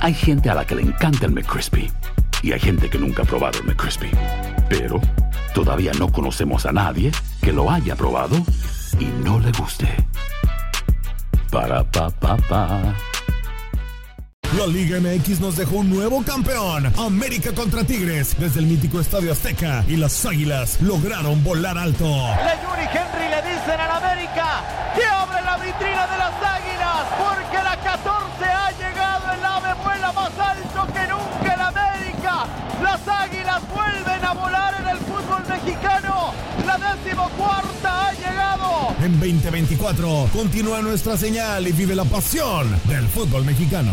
Hay gente a la que le encanta el McCrispy y hay gente que nunca ha probado el McCrispy. Pero todavía no conocemos a nadie que lo haya probado y no le guste. Para pa pa pa. La Liga MX nos dejó un nuevo campeón. América contra Tigres desde el mítico Estadio Azteca y las Águilas lograron volar alto. Le Yuri Henry le vuelven a volar en el fútbol mexicano. La decimocuarta ha llegado. En 2024 continúa nuestra señal y vive la pasión del fútbol mexicano.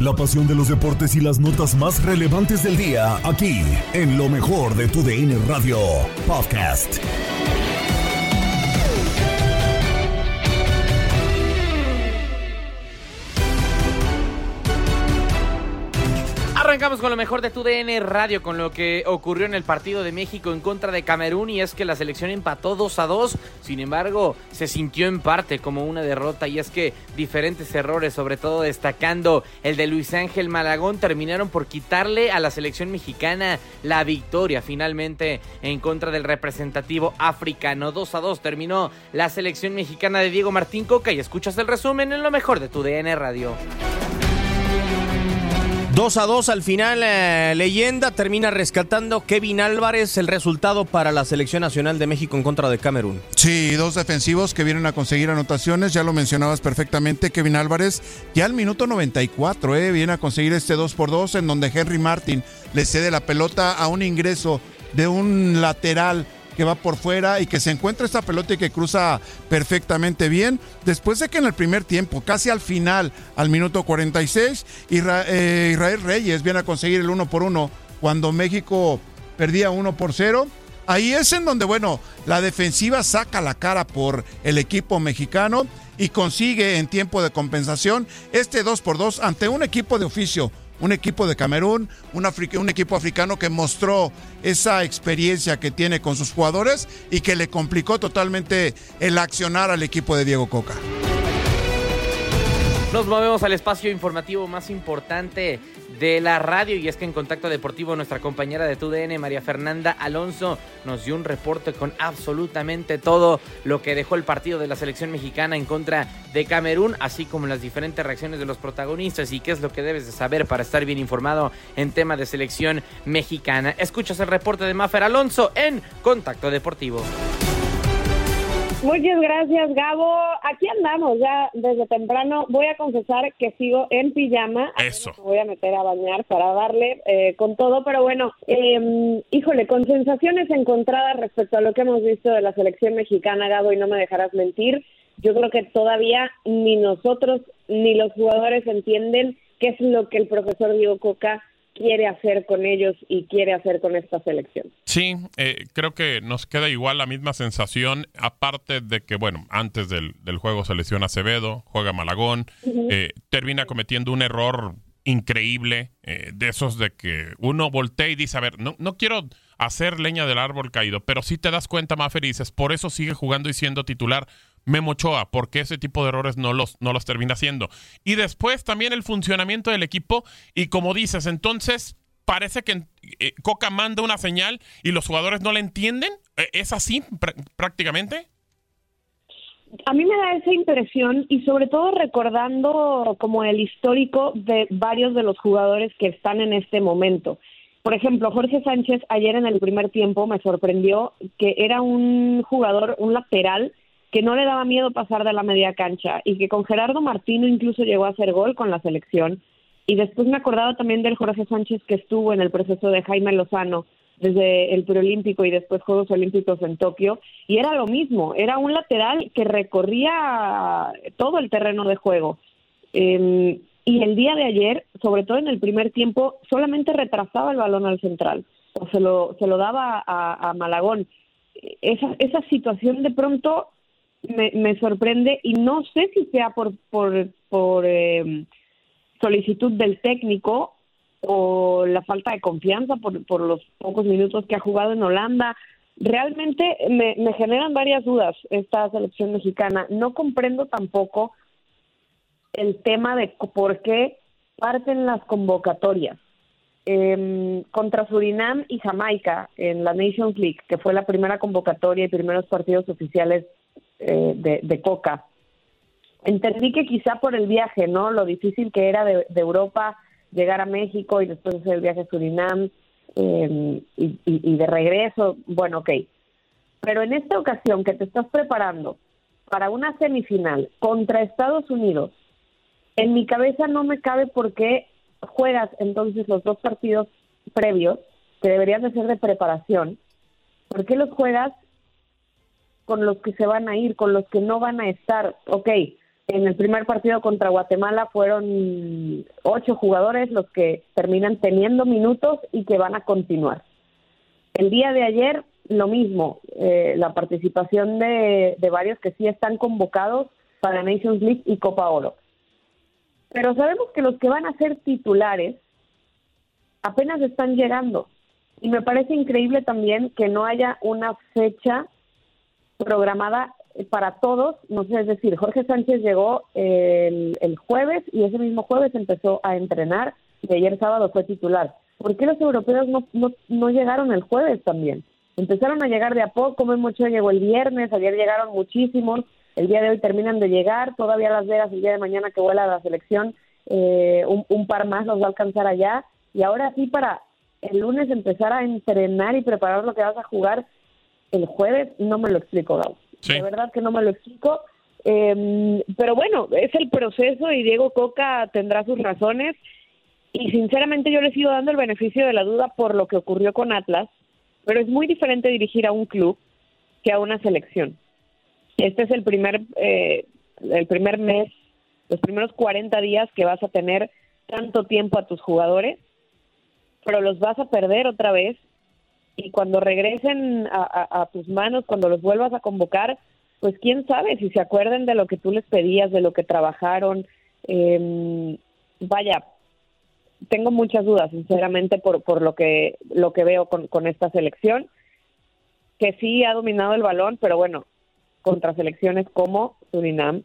La pasión de los deportes y las notas más relevantes del día, aquí, en lo mejor de tu DN Radio Podcast. Arrancamos con lo mejor de tu DN Radio, con lo que ocurrió en el partido de México en contra de Camerún y es que la selección empató 2 a 2, sin embargo se sintió en parte como una derrota y es que diferentes errores, sobre todo destacando el de Luis Ángel Malagón, terminaron por quitarle a la selección mexicana la victoria finalmente en contra del representativo africano. 2 a 2 terminó la selección mexicana de Diego Martín Coca y escuchas el resumen en lo mejor de tu DN Radio. 2 a 2 al final, eh, leyenda termina rescatando Kevin Álvarez el resultado para la selección nacional de México en contra de Camerún. Sí, dos defensivos que vienen a conseguir anotaciones, ya lo mencionabas perfectamente, Kevin Álvarez, ya al minuto 94, eh, viene a conseguir este 2 por 2 en donde Henry Martin le cede la pelota a un ingreso de un lateral que va por fuera y que se encuentra esta pelota y que cruza perfectamente bien. Después de que en el primer tiempo, casi al final, al minuto 46, Isra eh, Israel Reyes viene a conseguir el uno por uno cuando México perdía uno por 0. Ahí es en donde, bueno, la defensiva saca la cara por el equipo mexicano y consigue en tiempo de compensación este 2 por 2 ante un equipo de oficio un equipo de Camerún, un, equipo africano que mostró esa experiencia que tiene con sus jugadores y que le complicó totalmente el accionar al equipo de Diego Coca. Nos movemos al espacio informativo más importante de la radio y es que en Contacto Deportivo nuestra compañera de TUDN, María Fernanda Alonso, nos dio un reporte con absolutamente todo lo que dejó el partido de la selección mexicana en contra de Camerún, así como las diferentes reacciones de los protagonistas y qué es lo que debes de saber para estar bien informado en tema de selección mexicana. Escuchas el reporte de Mafer Alonso en Contacto Deportivo. Muchas gracias, Gabo. Aquí andamos ya desde temprano. Voy a confesar que sigo en pijama. Eso. Me voy a meter a bañar para darle eh, con todo, pero bueno, eh, híjole, con sensaciones encontradas respecto a lo que hemos visto de la selección mexicana, Gabo, y no me dejarás mentir. Yo creo que todavía ni nosotros ni los jugadores entienden qué es lo que el profesor Diego Coca quiere hacer con ellos y quiere hacer con esta selección. Sí, eh, creo que nos queda igual la misma sensación, aparte de que, bueno, antes del, del juego se lesiona Acevedo, juega Malagón, eh, termina cometiendo un error increíble, eh, de esos de que uno voltea y dice, a ver, no, no quiero hacer leña del árbol caído, pero si te das cuenta, más felices, por eso sigue jugando y siendo titular Memo Ochoa, porque ese tipo de errores no los, no los termina haciendo. Y después también el funcionamiento del equipo, y como dices, entonces parece que eh, Coca manda una señal y los jugadores no la entienden. ¿Es así prácticamente? A mí me da esa impresión y sobre todo recordando como el histórico de varios de los jugadores que están en este momento. Por ejemplo, Jorge Sánchez ayer en el primer tiempo me sorprendió que era un jugador, un lateral que no le daba miedo pasar de la media cancha y que con Gerardo Martino incluso llegó a hacer gol con la selección. Y después me acordaba también del Jorge Sánchez que estuvo en el proceso de Jaime Lozano desde el preolímpico y después Juegos Olímpicos en Tokio, y era lo mismo, era un lateral que recorría todo el terreno de juego. Em, y el día de ayer, sobre todo en el primer tiempo, solamente retrasaba el balón al central, o se lo, se lo daba a, Malagón. Esa, esa situación de pronto me, me sorprende y no sé si sea por, por, por em, solicitud del técnico o la falta de confianza por, por los pocos minutos que ha jugado en Holanda. Realmente me, generan varias dudas esta selección mexicana. No comprendo tampoco el tema de por qué parten las convocatorias. Eh, contra Surinam y Jamaica en la Nations League, que fue la primera convocatoria y primeros partidos oficiales eh, de, Coca. Entendí que quizá por el viaje, ¿no? Lo difícil que era de, de Europa llegar a México y después hacer el viaje a Surinam eh, y, de regreso, bueno, ok. Pero en esta ocasión que te estás preparando para una semifinal contra Estados Unidos, en mi cabeza no me cabe por qué juegas entonces los dos partidos previos, que deberían de ser de preparación, ¿por qué los juegas con los que se van a ir, con los que no van a estar? Ok, en el primer partido contra Guatemala fueron ocho jugadores los que terminan teniendo minutos y que van a continuar. El día de ayer, lo mismo, eh, la participación de, de varios que sí están convocados para Nations League y Copa Oro. Pero sabemos que los que van a ser titulares apenas están llegando. Y me parece increíble también que no haya una fecha programada para todos, no sé, es decir, Jorge Sánchez llegó el, jueves y ese mismo jueves empezó a entrenar y ayer sábado fue titular. ¿Por qué los europeos no, no, llegaron el jueves también? Empezaron a llegar de a poco, mucho llegó el viernes, ayer llegaron muchísimos, el día de hoy terminan de llegar, todavía Las Vegas el día de mañana que vuela la selección, eh, un, un par más los va a alcanzar allá y ahora sí para el lunes empezar a entrenar y preparar lo que vas a jugar el jueves, no me lo explico, Gau. De verdad que no me lo explico. Em, pero bueno, es el proceso y Diego Coca tendrá sus razones. Y sinceramente yo le sigo dando el beneficio de la duda por lo que ocurrió con Atlas, pero es muy diferente dirigir a un club que a una selección. Este es el primer, eh, el primer mes, los primeros 40 días que vas a tener tanto tiempo a tus jugadores, pero los vas a perder otra vez y cuando regresen a, tus manos, cuando los vuelvas a convocar, pues quién sabe si se acuerden de lo que tú les pedías, de lo que trabajaron. Eh, vaya, tengo muchas dudas, sinceramente, por, por lo que lo que veo con, con esta selección, que sí ha dominado el balón, pero bueno, contra selecciones como Surinam,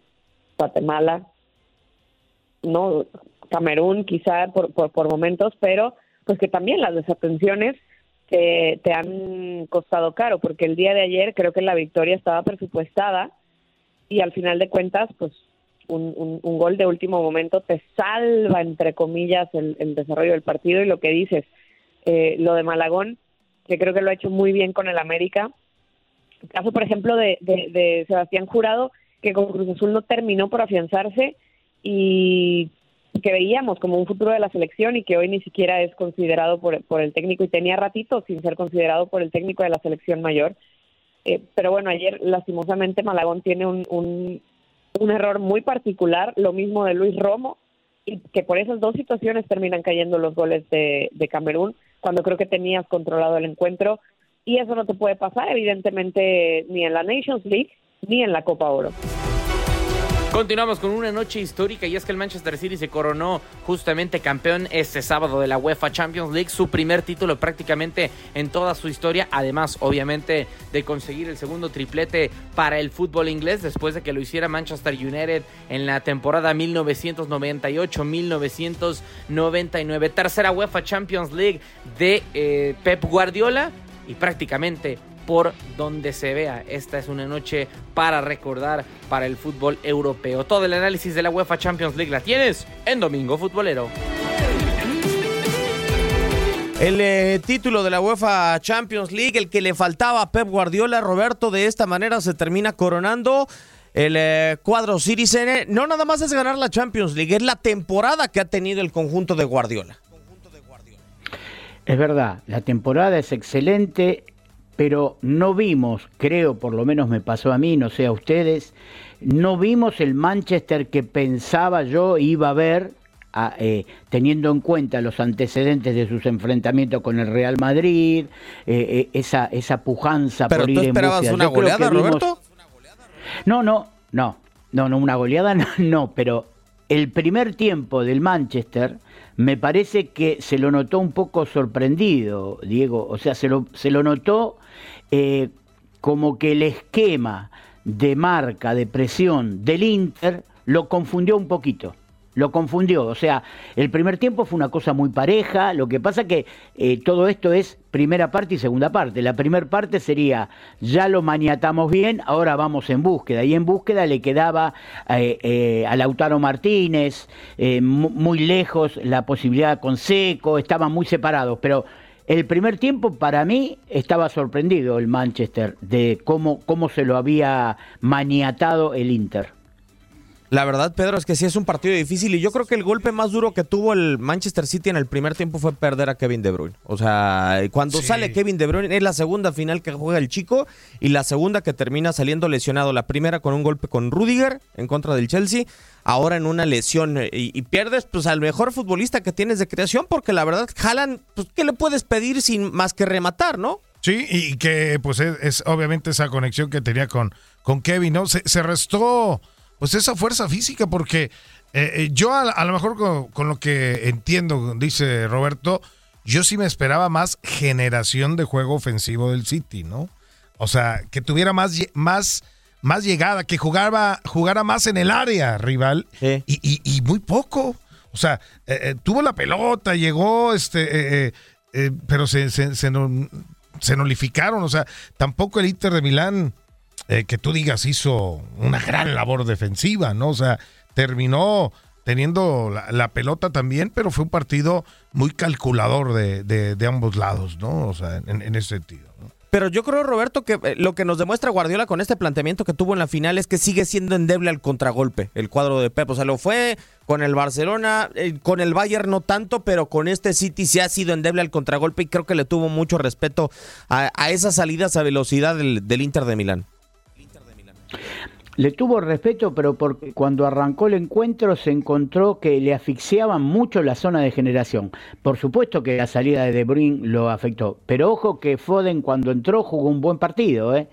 Guatemala, no Camerún, quizá por, por, por momentos, pero pues que también las desatenciones te, han costado caro, porque el día de ayer creo que la victoria estaba presupuestada y al final de cuentas, pues un, un, gol de último momento te salva, entre comillas, el, desarrollo del partido y lo que dices, eh, lo de Malagón, que creo que lo ha hecho muy bien con el América. El caso, por ejemplo, de, de Sebastián Jurado, que con Cruz Azul no terminó por afianzarse y que veíamos como un futuro de la selección y que hoy ni siquiera es considerado por, por el técnico y tenía ratito sin ser considerado por el técnico de la selección mayor. Eh, pero bueno, ayer lastimosamente Malagón tiene un, un, un, error muy particular, lo mismo de Luis Romo, y que por esas dos situaciones terminan cayendo los goles de, de Camerún, cuando creo que tenías controlado el encuentro, y eso no te puede pasar evidentemente ni en la Nations League ni en la Copa Oro. Continuamos con una noche histórica y es que el Manchester City se coronó justamente campeón este sábado de la UEFA Champions League, su primer título prácticamente en toda su historia, además obviamente de conseguir el segundo triplete para el fútbol inglés después de que lo hiciera Manchester United en la temporada 1998-1999, tercera UEFA Champions League de eh, Pep Guardiola y prácticamente por donde se vea. Esta es una noche para recordar para el fútbol europeo. Todo el análisis de la UEFA Champions League la tienes en Domingo Futbolero. El eh, título de la UEFA Champions League, el que le faltaba a Pep Guardiola, Roberto, de esta manera se termina coronando el eh, cuadro Citizen. No nada más es ganar la Champions League, es la temporada que ha tenido el conjunto de Guardiola. Es verdad, la temporada es excelente, pero no vimos, creo, por lo menos me pasó a mí, no sé a ustedes, no vimos el Manchester que pensaba yo iba a ver eh, teniendo en cuenta los antecedentes de sus enfrentamientos con el Real Madrid, eh, esa, esa pujanza ¿Pero por ir en esperabas una goleada, vimos- Roberto? No, no, no, no, no, una goleada no, no, pero el primer tiempo del Manchester me parece que se lo notó un poco sorprendido, Diego, o sea, se lo, se lo notó eh, como que el esquema de marca, de presión del Inter lo confundió un poquito. Lo confundió, o sea, el primer tiempo fue una cosa muy pareja, lo que pasa que eh, todo esto es primera parte y segunda parte. La primera parte sería, ya lo maniatamos bien, ahora vamos en búsqueda, y en búsqueda le quedaba eh, eh, a Lautaro Martínez, mu- muy lejos la posibilidad con Seco, estaban muy separados, pero el primer tiempo para mí estaba sorprendido el Manchester de cómo, cómo se lo había maniatado el Inter. La verdad, Pedro, es que sí es un partido difícil y yo creo que el golpe más duro que tuvo el Manchester City en el primer tiempo fue perder a Kevin De Bruyne. O sea, cuando Sí. sale Kevin De Bruyne es la segunda final que juega el chico y la segunda que termina saliendo lesionado. La primera con un golpe con Rudiger en contra del Chelsea, ahora en una lesión eh, y, y pierdes pues al mejor futbolista que tienes de creación porque la verdad, Haaland, pues ¿qué le puedes pedir sin más que rematar, no? Sí, y que pues es, es obviamente esa conexión que tenía con, con Kevin, ¿no? Se, se restó pues esa fuerza física porque eh, eh, yo a, a lo mejor con, con lo que entiendo, dice Roberto, yo sí me esperaba más generación de juego ofensivo del City, ¿no? O sea, que tuviera más, más, más llegada, que jugara, jugara más en el área rival y, y- y muy poco. O sea, eh, eh, tuvo la pelota, llegó, este, pero se, se, se, no- se nullificaron. O sea, tampoco el Inter de Milán, eh, que tú digas, hizo una gran labor defensiva, ¿no? O sea, terminó teniendo la, pelota también, pero fue un partido muy calculador de, de- de ambos lados, ¿no? O sea, en, ese sentido. Pero yo creo, Roberto, que eh, lo que nos demuestra Guardiola con este planteamiento que tuvo en la final es que sigue siendo endeble al contragolpe, el cuadro de Pep. O sea, lo fue con el Barcelona, eh, con el Bayern no tanto, pero con este City sí ha sido endeble al contragolpe y creo que le tuvo mucho respeto a, a esas salidas a velocidad del Inter de Milán. Le tuvo respeto, pero porque cuando arrancó el encuentro se encontró que le asfixiaban mucho la zona de generación. Por supuesto que la salida de De Bruyne lo afectó, pero ojo que Foden cuando entró jugó un buen partido, ¿eh?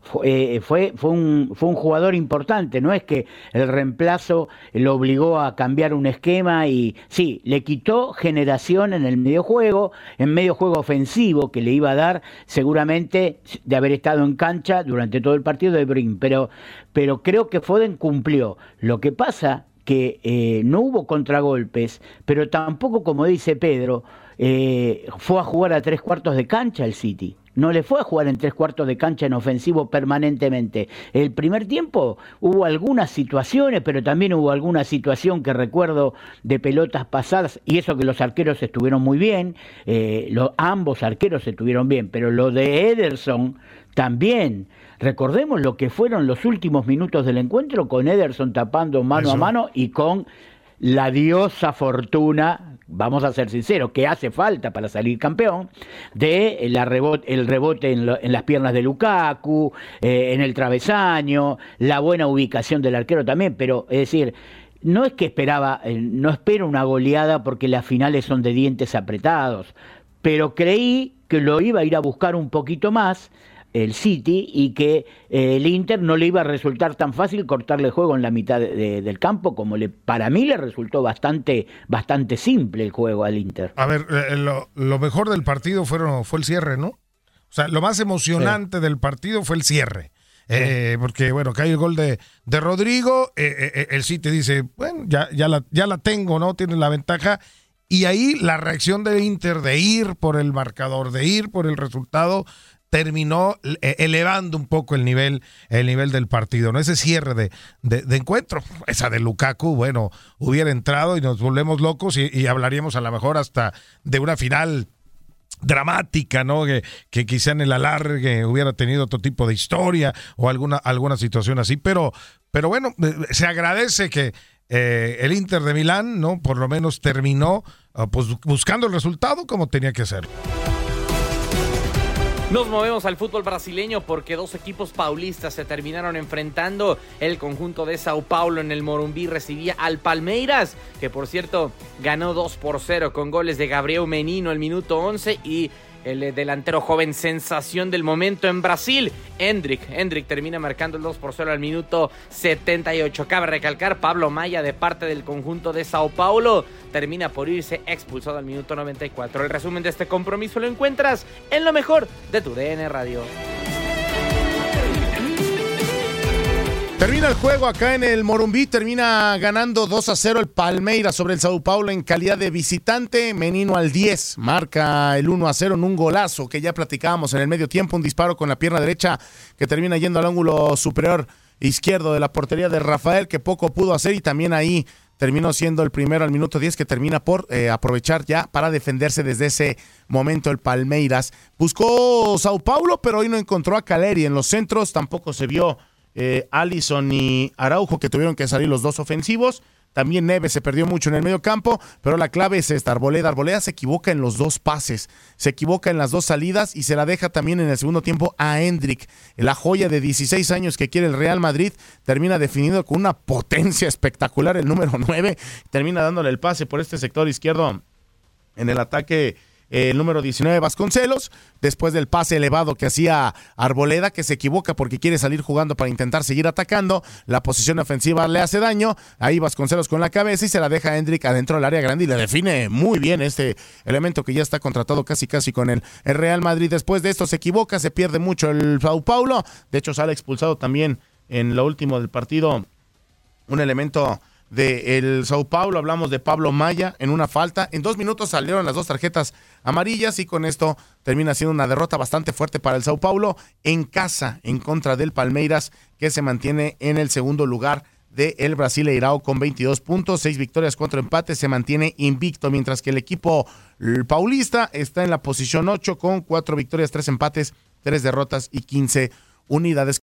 Fue, eh, fue, fue, un, fue un jugador importante, no es que el reemplazo lo obligó a cambiar un esquema y sí, le quitó generación en el mediojuego, en medio juego ofensivo que le iba a dar seguramente de haber estado en cancha durante todo el partido de Brin, pero, pero creo que Foden cumplió. Lo que pasa que eh, no hubo contragolpes, pero tampoco, como dice Pedro, eh, fue a jugar a tres cuartos de cancha el City. No le fue a jugar en tres cuartos de cancha en ofensivo permanentemente. El primer tiempo hubo algunas situaciones, pero también hubo alguna situación que recuerdo de pelotas pasadas, y eso que los arqueros estuvieron muy bien, eh, ambos arqueros estuvieron bien, pero lo de Ederson también. Recordemos lo que fueron los últimos minutos del encuentro con Ederson tapando mano a mano y con la diosa fortuna, vamos a ser sinceros, que hace falta para salir campeón, de la rebote, el rebote en, las piernas de Lukaku, eh, en el travesaño, la buena ubicación del arquero también, pero es decir, no es que esperaba, eh, no espero una goleada porque las finales son de dientes apretados, pero creí que lo iba a ir a buscar un poquito más el City y que eh, el Inter no le iba a resultar tan fácil cortarle juego en la mitad de- de- del campo como le para mí le resultó bastante bastante simple el juego al Inter. A ver, eh, lo, lo mejor del partido fueron, fue el cierre, ¿no? O sea, lo más emocionante del partido fue el cierre. Eh, porque, bueno, cae el gol de, de Rodrigo, el City dice, bueno, ya, ya, la, ya la tengo, ¿no? Tiene la ventaja. Y ahí la reacción del Inter de ir por el marcador, de ir por el resultado, terminó eh, elevando un poco el nivel, el nivel del partido, ¿no? Ese cierre de, de, encuentro, esa de Lukaku, bueno, hubiera entrado y nos volvemos locos y, hablaríamos a lo mejor hasta de una final dramática, ¿no? Que, que, quizá en el alargue hubiera tenido otro tipo de historia o alguna, alguna situación así, pero, pero bueno, eh, se agradece que eh, el Inter de Milán, ¿no? Por lo menos terminó ah, pues, buscando el resultado como tenía que ser. Nos movemos al fútbol brasileño porque dos equipos paulistas se terminaron enfrentando. El conjunto de Sao Paulo en el Morumbí recibía al Palmeiras, que por cierto ganó 2 por 0 con goles de Gabriel Menino el minuto 11 y el eh, delantero joven sensación del momento en Brasil, Hendrik. Hendrik termina marcando el 2 por 0 al minuto 78. Cabe recalcar, Pablo Maya de parte del conjunto de Sao Paulo termina por irse expulsado al minuto 94. El resumen de este compromiso lo encuentras en lo mejor de tu DN Radio. Termina el juego acá en el Morumbí, termina ganando 2 a 0 el Palmeiras sobre el Sao Paulo en calidad de visitante. Menino al 10 marca el 1 a 0 en un golazo que ya platicábamos en el medio tiempo, un disparo con la pierna derecha que termina yendo al ángulo superior izquierdo de la portería de Rafael que poco pudo hacer y también ahí terminó siendo el primero al minuto 10 que termina por eh, aprovechar ya para defenderse desde ese momento el Palmeiras. Buscó Sao Paulo, pero hoy no encontró a Caleri en los centros, tampoco se vio eh, Allison y Araujo, que tuvieron que salir los dos ofensivos. También Neves se perdió mucho en el medio campo, pero la clave es esta, Arboleda. Arboleda se equivoca en los dos pases, se equivoca en las dos salidas y se la deja también en el segundo tiempo a Hendrik. La joya de 16 años que quiere el Real Madrid termina definido con una potencia espectacular, el número 9, termina dándole el pase por este sector izquierdo en el ataque el número 19 Vasconcelos, después del pase elevado que hacía Arboleda, que se equivoca porque quiere salir jugando para intentar seguir atacando, la posición ofensiva le hace daño, ahí Vasconcelos con la cabeza y se la deja a Hendrik adentro del área grande y le define muy bien este elemento que ya está contratado casi casi con el, el Real Madrid. Después de esto se equivoca, se pierde mucho el Sao Paulo, de hecho sale expulsado también en lo último del partido un elemento de Sao Paulo, hablamos de Pablo Maya en una falta. En dos minutos salieron las dos tarjetas amarillas y con esto termina siendo una derrota bastante fuerte para el Sao Paulo en casa en contra del Palmeiras que se mantiene en el segundo lugar de el Brasileirao con 22 puntos, 6 victorias, 4 empates, se mantiene invicto, mientras que el equipo paulista está en la posición 8 con 4 victorias, 3 empates, 3 derrotas y 15 unidades.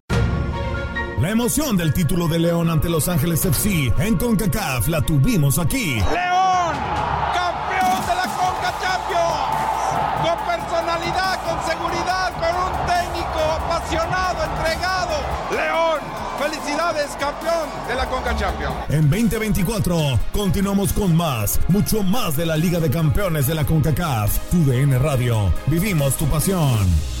La emoción del título de León ante Los Ángeles FC en CONCACAF la tuvimos aquí. León, campeón de la CONCA Champions. Con personalidad, con seguridad, con un técnico apasionado, entregado. León, felicidades, campeón de la CONCA Champions. En 2024 continuamos con más, mucho más de la Liga de Campeones de la CONCACAF. Tu DN Radio. Vivimos tu pasión.